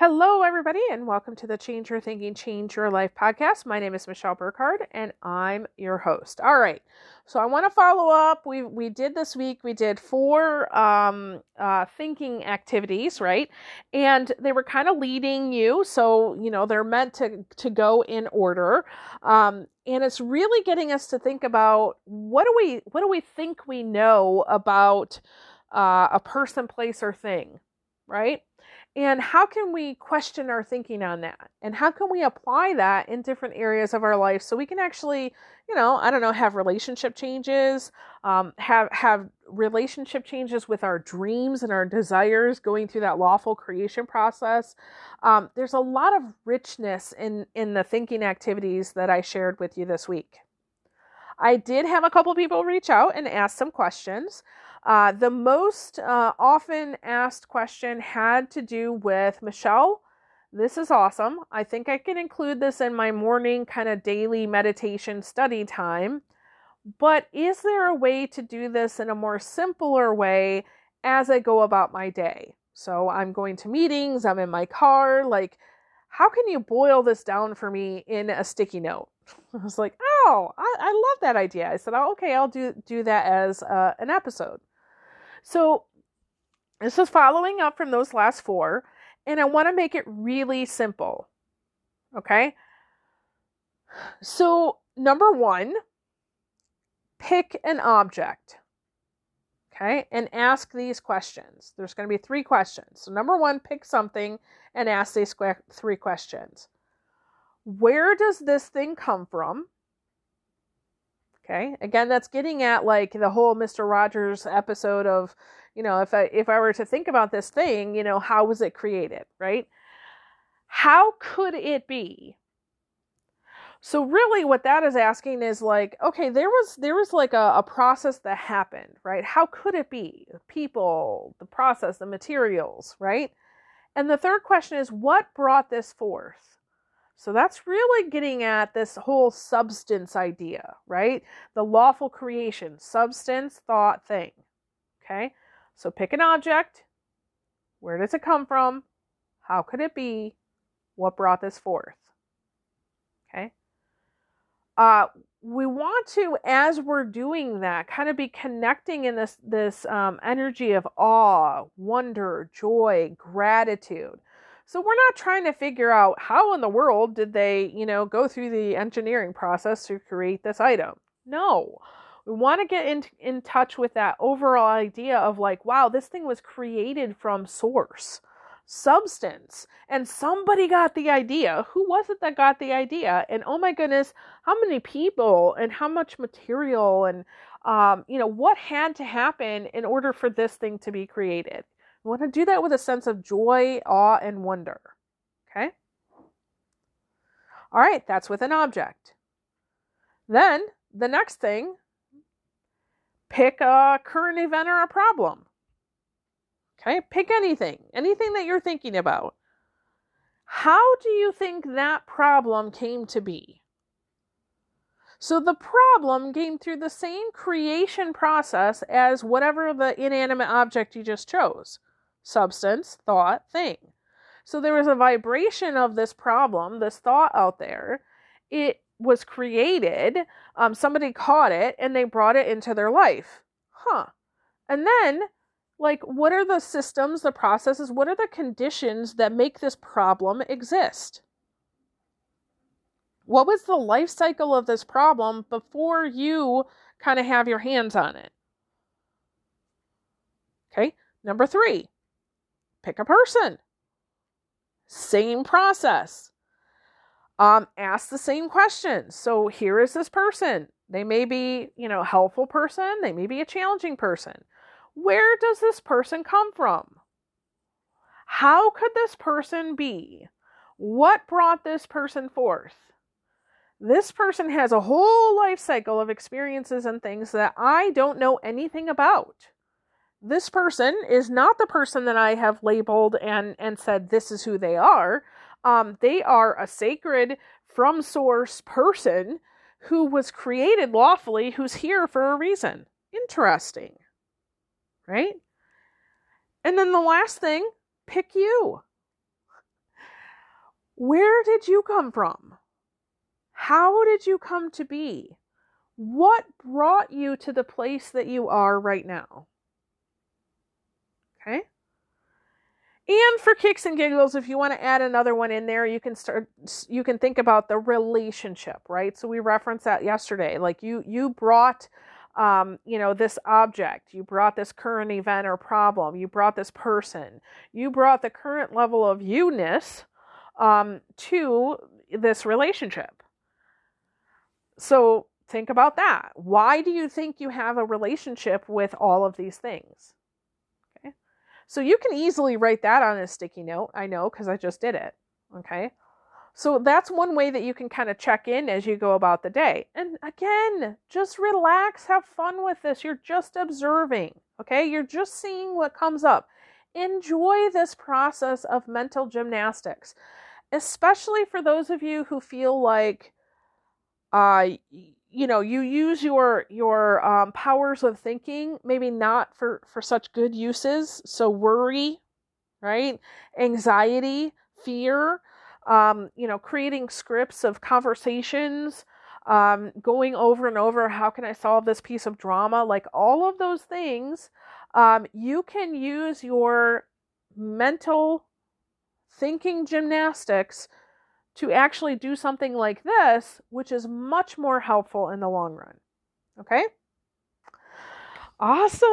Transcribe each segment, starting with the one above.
Hello, everybody, and welcome to the Change Your Thinking, Change Your Life podcast. My name is Michelle Burkhardt, and I'm your host. All right, so I want to follow up. We we did this week. We did four um, uh, thinking activities, right? And they were kind of leading you, so you know they're meant to to go in order. Um, and it's really getting us to think about what do we what do we think we know about uh, a person, place, or thing, right? And how can we question our thinking on that? And how can we apply that in different areas of our life so we can actually, you know, I don't know, have relationship changes, um, have have relationship changes with our dreams and our desires, going through that lawful creation process. Um, there's a lot of richness in in the thinking activities that I shared with you this week. I did have a couple people reach out and ask some questions. Uh, the most uh, often asked question had to do with Michelle. This is awesome. I think I can include this in my morning kind of daily meditation study time. But is there a way to do this in a more simpler way as I go about my day? So I'm going to meetings, I'm in my car. Like, how can you boil this down for me in a sticky note? I was like, oh, I, I love that idea. I said, oh, okay, I'll do do that as uh, an episode. So this is following up from those last four, and I want to make it really simple. Okay? So, number one, pick an object. Okay? And ask these questions. There's going to be three questions. So, number one, pick something and ask these three questions. Where does this thing come from? Okay. Again, that's getting at like the whole Mr. Rogers episode of, you know, if I if I were to think about this thing, you know, how was it created, right? How could it be? So really what that is asking is like, okay, there was there was like a, a process that happened, right? How could it be? People, the process, the materials, right? And the third question is what brought this forth? So that's really getting at this whole substance idea, right? The lawful creation, substance, thought, thing. Okay? So pick an object. Where does it come from? How could it be? What brought this forth? Okay? Uh, we want to, as we're doing that, kind of be connecting in this this um, energy of awe, wonder, joy, gratitude. So we're not trying to figure out how in the world did they, you know, go through the engineering process to create this item. No. We want to get in in touch with that overall idea of like, wow, this thing was created from source, substance, and somebody got the idea. Who was it that got the idea? And oh my goodness, how many people and how much material and um, you know, what had to happen in order for this thing to be created? We want to do that with a sense of joy, awe, and wonder. Okay? All right, that's with an object. Then the next thing, pick a current event or a problem. Okay, pick anything, anything that you're thinking about. How do you think that problem came to be? So the problem came through the same creation process as whatever the inanimate object you just chose substance, thought, thing. So there was a vibration of this problem, this thought out there. It was created, um, somebody caught it, and they brought it into their life. Huh. And then, like, what are the systems, the processes, what are the conditions that make this problem exist? What was the life cycle of this problem before you kind of have your hands on it? Okay. Number three, pick a person. Same process. Um, ask the same questions. So here is this person. They may be, you know, helpful person. They may be a challenging person. Where does this person come from? How could this person be? What brought this person forth? This person has a whole life cycle of experiences and things that I don't know anything about this person is not the person that I have labeled and and said this is who they are. Um, they are a sacred from source person who was created lawfully, who's here for a reason. Interesting, right? And then the last thing, pick you. Where did you come from? How did you come to be? What brought you to the place that you are right now? Okay? And for kicks and giggles, if you want to add another one in there, you can start you can think about the relationship, right? So we referenced that yesterday. Like you you brought um, you know, this object, you brought this current event or problem, you brought this person, you brought the current level of you ness um, to this relationship. So think about that. Why do you think you have a relationship with all of these things? So you can easily write that on a sticky note. I know because I just did it. Okay. So that's one way that you can kind of check in as you go about the day. And again, just relax, have fun with this. You're just observing, okay? You're just seeing what comes up. Enjoy this process of mental gymnastics, especially for those of you who feel like uh you know you use your your um, powers of thinking maybe not for for such good uses so worry right anxiety fear um, you know, creating scripts of conversations, um, going over and over, how can I solve this piece of drama? Like all of those things, um, you can use your mental thinking gymnastics to actually do something like this, which is much more helpful in the long run. Okay? Awesome.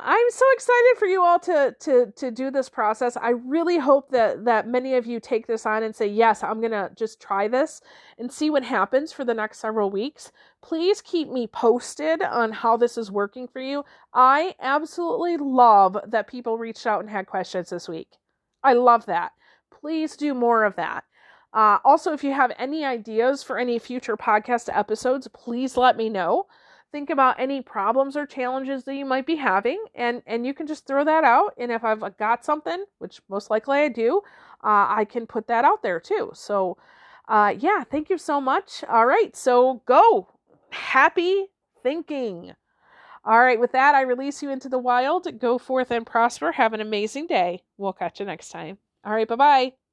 I'm so excited for you all to to to do this process. I really hope that that many of you take this on and say, "Yes, I'm going to just try this and see what happens for the next several weeks." Please keep me posted on how this is working for you. I absolutely love that people reached out and had questions this week. I love that. Please do more of that. Uh, also, if you have any ideas for any future podcast episodes, please let me know. Think about any problems or challenges that you might be having and and you can just throw that out. And if i've got something which most likely i do uh, i can put that out there too. So uh, yeah thank you so much. All right so go. Happy thinking. All right with that i release you into the wild. Go forth and prosper. Have an amazing day. We'll catch you next time. All right bye bye